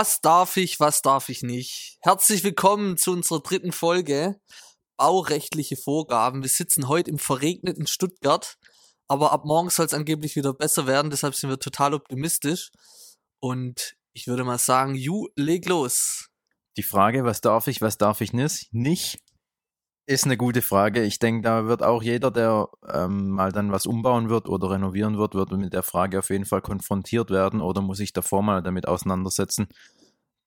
Was darf ich, was darf ich nicht? Herzlich willkommen zu unserer dritten Folge. Baurechtliche Vorgaben. Wir sitzen heute im verregneten Stuttgart, aber ab morgen soll es angeblich wieder besser werden, deshalb sind wir total optimistisch. Und ich würde mal sagen, Ju, leg los. Die Frage, was darf ich, was darf ich nicht, ist eine gute Frage. Ich denke, da wird auch jeder, der ähm, mal dann was umbauen wird oder renovieren wird, wird mit der Frage auf jeden Fall konfrontiert werden oder muss sich davor mal damit auseinandersetzen.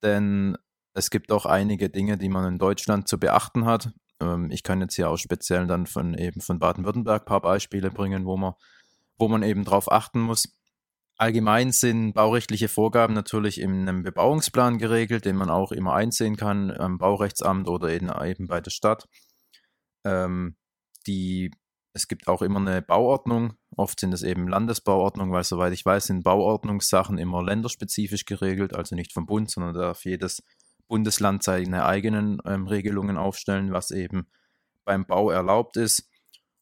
Denn es gibt auch einige Dinge, die man in Deutschland zu beachten hat. Ähm, ich kann jetzt hier auch speziell dann von eben von Baden-Württemberg ein paar Beispiele bringen, wo man, wo man eben drauf achten muss. Allgemein sind baurechtliche Vorgaben natürlich in einem Bebauungsplan geregelt, den man auch immer einsehen kann am Baurechtsamt oder eben bei der Stadt. Ähm, die, es gibt auch immer eine Bauordnung. Oft sind es eben Landesbauordnungen, weil soweit ich weiß, sind Bauordnungssachen immer länderspezifisch geregelt, also nicht vom Bund, sondern darf jedes Bundesland seine eigenen ähm, Regelungen aufstellen, was eben beim Bau erlaubt ist.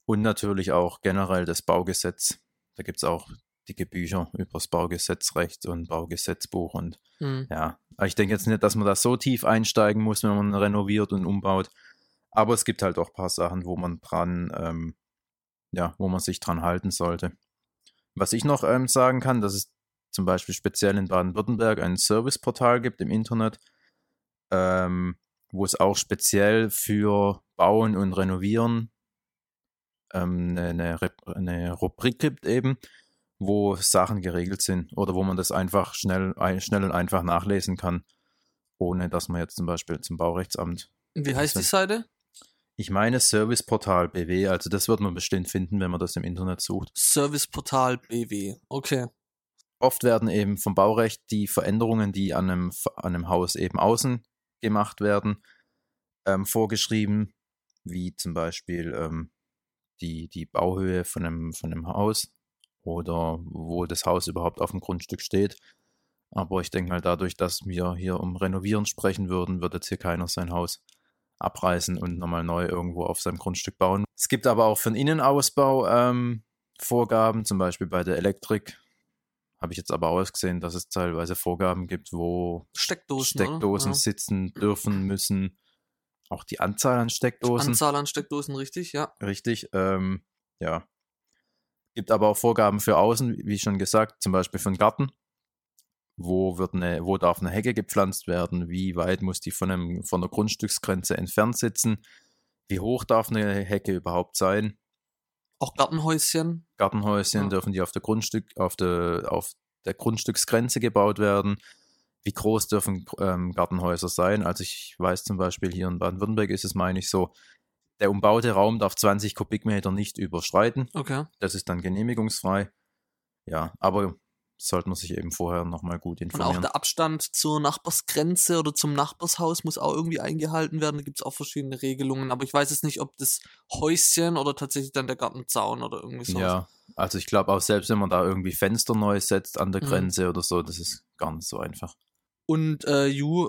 Und natürlich auch generell das Baugesetz. Da gibt es auch dicke Bücher über das Baugesetzrecht und Baugesetzbuch. Und mhm. ja, ich denke jetzt nicht, dass man da so tief einsteigen muss, wenn man renoviert und umbaut. Aber es gibt halt auch ein paar Sachen, wo man dran, ähm, ja, wo man sich dran halten sollte. Was ich noch ähm, sagen kann, dass es zum Beispiel speziell in Baden-Württemberg ein Serviceportal gibt im Internet, ähm, wo es auch speziell für Bauen und Renovieren ähm, eine, eine, eine, Rubrik gibt eben, wo Sachen geregelt sind oder wo man das einfach schnell, schnell und einfach nachlesen kann, ohne dass man jetzt zum Beispiel zum Baurechtsamt. Wie heißt die Seite? Ich meine Serviceportal BW, also das wird man bestimmt finden, wenn man das im Internet sucht. Serviceportal BW, okay. Oft werden eben vom Baurecht die Veränderungen, die an einem, an einem Haus eben außen gemacht werden, ähm, vorgeschrieben, wie zum Beispiel ähm, die, die Bauhöhe von einem, von einem Haus oder wo das Haus überhaupt auf dem Grundstück steht. Aber ich denke mal, dadurch, dass wir hier um Renovieren sprechen würden, wird jetzt hier keiner sein Haus abreißen und nochmal neu irgendwo auf seinem Grundstück bauen. Es gibt aber auch für den Innenausbau ähm, Vorgaben, zum Beispiel bei der Elektrik. Habe ich jetzt aber ausgesehen, dass es teilweise Vorgaben gibt, wo Steckdosen, Steckdosen sitzen dürfen müssen. Auch die Anzahl an Steckdosen. Anzahl an Steckdosen, richtig, ja. Richtig, ähm, ja. Gibt aber auch Vorgaben für außen, wie schon gesagt, zum Beispiel für den Garten wo, wird eine, wo darf eine Hecke gepflanzt werden, wie weit muss die von, einem, von der Grundstücksgrenze entfernt sitzen, wie hoch darf eine Hecke überhaupt sein. Auch Gartenhäuschen? Gartenhäuschen ja. dürfen die auf der Grundstück, auf der, auf der Grundstücksgrenze gebaut werden. Wie groß dürfen ähm, Gartenhäuser sein? Also ich weiß zum Beispiel hier in Baden-Württemberg ist es, meine ich, so, der umbaute Raum darf 20 Kubikmeter nicht überschreiten. Okay. Das ist dann genehmigungsfrei. Ja, aber sollte man sich eben vorher nochmal gut informieren. Und auch der Abstand zur Nachbarsgrenze oder zum Nachbarshaus muss auch irgendwie eingehalten werden. Da gibt es auch verschiedene Regelungen, aber ich weiß jetzt nicht, ob das Häuschen oder tatsächlich dann der Gartenzaun oder irgendwie so. Ja, also ich glaube auch selbst wenn man da irgendwie Fenster neu setzt an der mhm. Grenze mhm. oder so, das ist gar nicht so einfach. Und äh, Ju,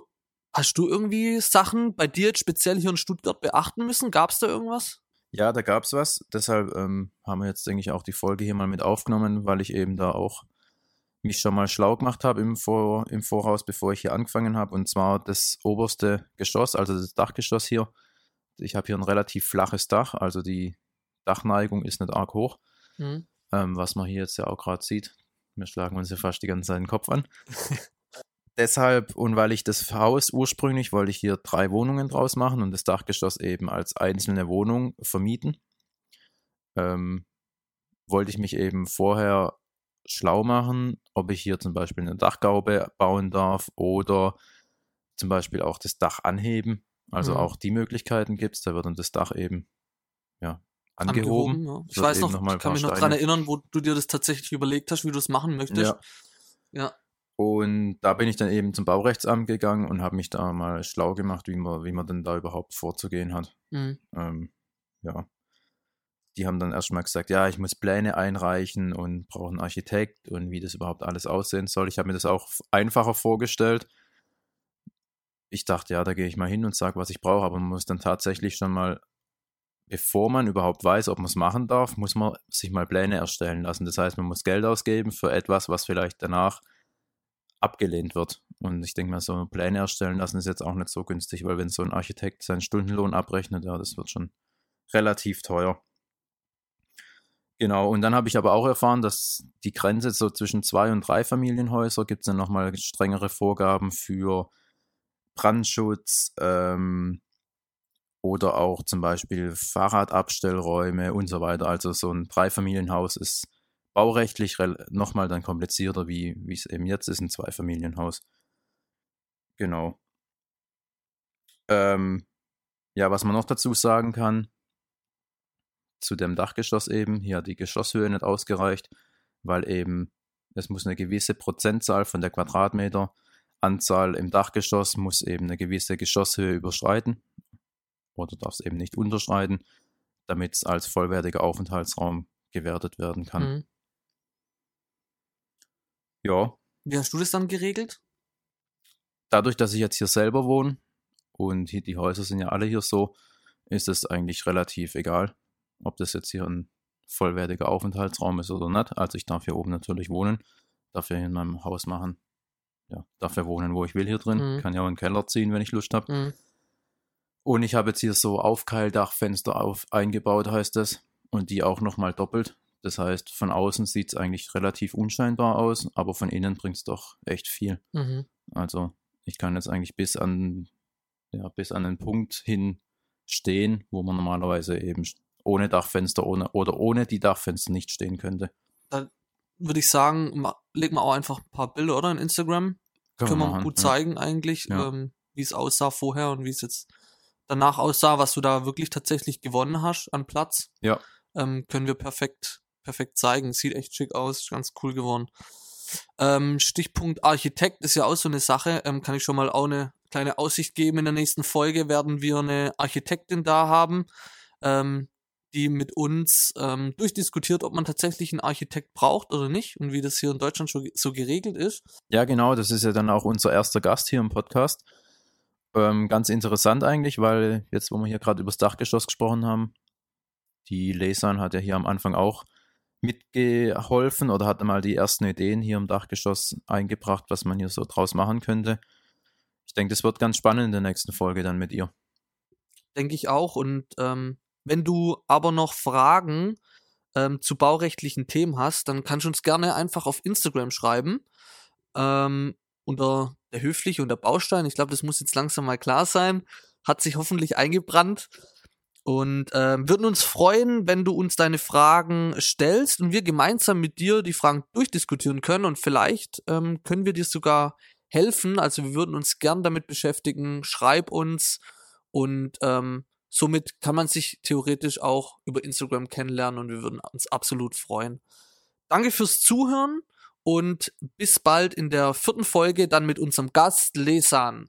hast du irgendwie Sachen bei dir jetzt speziell hier in Stuttgart beachten müssen? Gab es da irgendwas? Ja, da gab es was. Deshalb ähm, haben wir jetzt, denke ich, auch die Folge hier mal mit aufgenommen, weil ich eben da auch mich schon mal schlau gemacht habe im, Vor im Voraus, bevor ich hier angefangen habe. Und zwar das oberste Geschoss, also das Dachgeschoss hier. Ich habe hier ein relativ flaches Dach, also die Dachneigung ist nicht arg hoch, mhm. ähm, was man hier jetzt ja auch gerade sieht. Wir schlagen uns ja fast die ganze Zeit den Kopf an. Deshalb und weil ich das Haus ursprünglich wollte ich hier drei Wohnungen draus machen und das Dachgeschoss eben als einzelne Wohnung vermieten, ähm, wollte ich mich eben vorher schlau machen, ob ich hier zum Beispiel eine Dachgaube bauen darf oder zum Beispiel auch das Dach anheben. Also mhm. auch die Möglichkeiten gibt es. Da wird dann das Dach eben ja, angehoben. angehoben ja. Ich weiß noch, noch ich kann mich noch daran erinnern, wo du dir das tatsächlich überlegt hast, wie du es machen möchtest. Ja. ja. Und da bin ich dann eben zum Baurechtsamt gegangen und habe mich da mal schlau gemacht, wie man, wie man denn da überhaupt vorzugehen hat. Mhm. Ähm, ja die haben dann erstmal gesagt, ja, ich muss Pläne einreichen und brauche einen Architekt und wie das überhaupt alles aussehen soll. Ich habe mir das auch einfacher vorgestellt. Ich dachte, ja, da gehe ich mal hin und sage, was ich brauche, aber man muss dann tatsächlich schon mal, bevor man überhaupt weiß, ob man es machen darf, muss man sich mal Pläne erstellen lassen. Das heißt, man muss Geld ausgeben für etwas, was vielleicht danach abgelehnt wird. Und ich denke mal, so Pläne erstellen lassen ist jetzt auch nicht so günstig, weil wenn so ein Architekt seinen Stundenlohn abrechnet, ja, das wird schon relativ teuer. Genau, und dann habe ich aber auch erfahren, dass die Grenze so zwischen zwei und drei Familienhäuser gibt es dann nochmal strengere Vorgaben für Brandschutz ähm, oder auch zum Beispiel Fahrradabstellräume und so weiter. Also so ein Dreifamilienhaus ist baurechtlich nochmal dann komplizierter, wie es eben jetzt ist, ein Zweifamilienhaus. Genau. Ähm, ja, was man noch dazu sagen kann, zu dem Dachgeschoss eben. Hier hat die Geschosshöhe nicht ausgereicht, weil eben es muss eine gewisse Prozentzahl von der Quadratmeteranzahl im Dachgeschoss muss eben eine gewisse Geschosshöhe überschreiten oder darf es eben nicht unterschreiten, damit es als vollwertiger Aufenthaltsraum gewertet werden kann. Mhm. Ja. Wie hast du das dann geregelt? Dadurch, dass ich jetzt hier selber wohne und die Häuser sind ja alle hier so, ist es eigentlich relativ egal ob das jetzt hier ein vollwertiger Aufenthaltsraum ist oder nicht. Also ich darf hier oben natürlich wohnen, darf hier in meinem Haus machen. Ja, darf ja wohnen, wo ich will hier drin. Mhm. Kann ja auch in den Keller ziehen, wenn ich Lust habe. Mhm. Und ich habe jetzt hier so Aufkeildachfenster auf, eingebaut, heißt das. Und die auch nochmal doppelt. Das heißt, von außen sieht es eigentlich relativ unscheinbar aus, aber von innen bringt es doch echt viel. Mhm. Also ich kann jetzt eigentlich bis an, ja, bis an den Punkt hin stehen, wo man normalerweise eben ohne Dachfenster ohne, oder ohne die Dachfenster nicht stehen könnte. Dann würde ich sagen, legen wir auch einfach ein paar Bilder, oder? In Instagram. Können, Können wir machen, gut ja. zeigen eigentlich, ja. ähm, wie es aussah vorher und wie es jetzt danach aussah, was du da wirklich tatsächlich gewonnen hast an Platz. Ja. Ähm, können wir perfekt, perfekt zeigen. Sieht echt schick aus, ganz cool geworden. Ähm, Stichpunkt Architekt ist ja auch so eine Sache. Ähm, kann ich schon mal auch eine kleine Aussicht geben. In der nächsten Folge werden wir eine Architektin da haben, ähm, die mit uns ähm, durchdiskutiert, ob man tatsächlich einen Architekt braucht oder nicht und wie das hier in Deutschland schon so geregelt ist. Ja, genau, das ist ja dann auch unser erster Gast hier im Podcast. Ähm, ganz interessant eigentlich, weil jetzt, wo wir hier gerade über das Dachgeschoss gesprochen haben, die Lesan hat ja hier am Anfang auch mitgeholfen oder hat mal die ersten Ideen hier im Dachgeschoss eingebracht, was man hier so draus machen könnte. Ich denke, das wird ganz spannend in der nächsten Folge dann mit ihr. Denke ich auch und ähm, wenn du aber noch Fragen ähm, zu baurechtlichen Themen hast, dann kannst du uns gerne einfach auf Instagram schreiben. Ähm, unter der Höfliche und der Baustein. Ich glaube, das muss jetzt langsam mal klar sein. Hat sich hoffentlich eingebrannt. Und ähm, würden uns freuen, wenn du uns deine Fragen stellst und wir gemeinsam mit dir die Fragen durchdiskutieren können. Und vielleicht ähm, können wir dir sogar helfen. Also wir würden uns gern damit beschäftigen. Schreib uns und ähm, Somit kann man sich theoretisch auch über Instagram kennenlernen und wir würden uns absolut freuen. Danke fürs Zuhören und bis bald in der vierten Folge dann mit unserem Gast Lesan.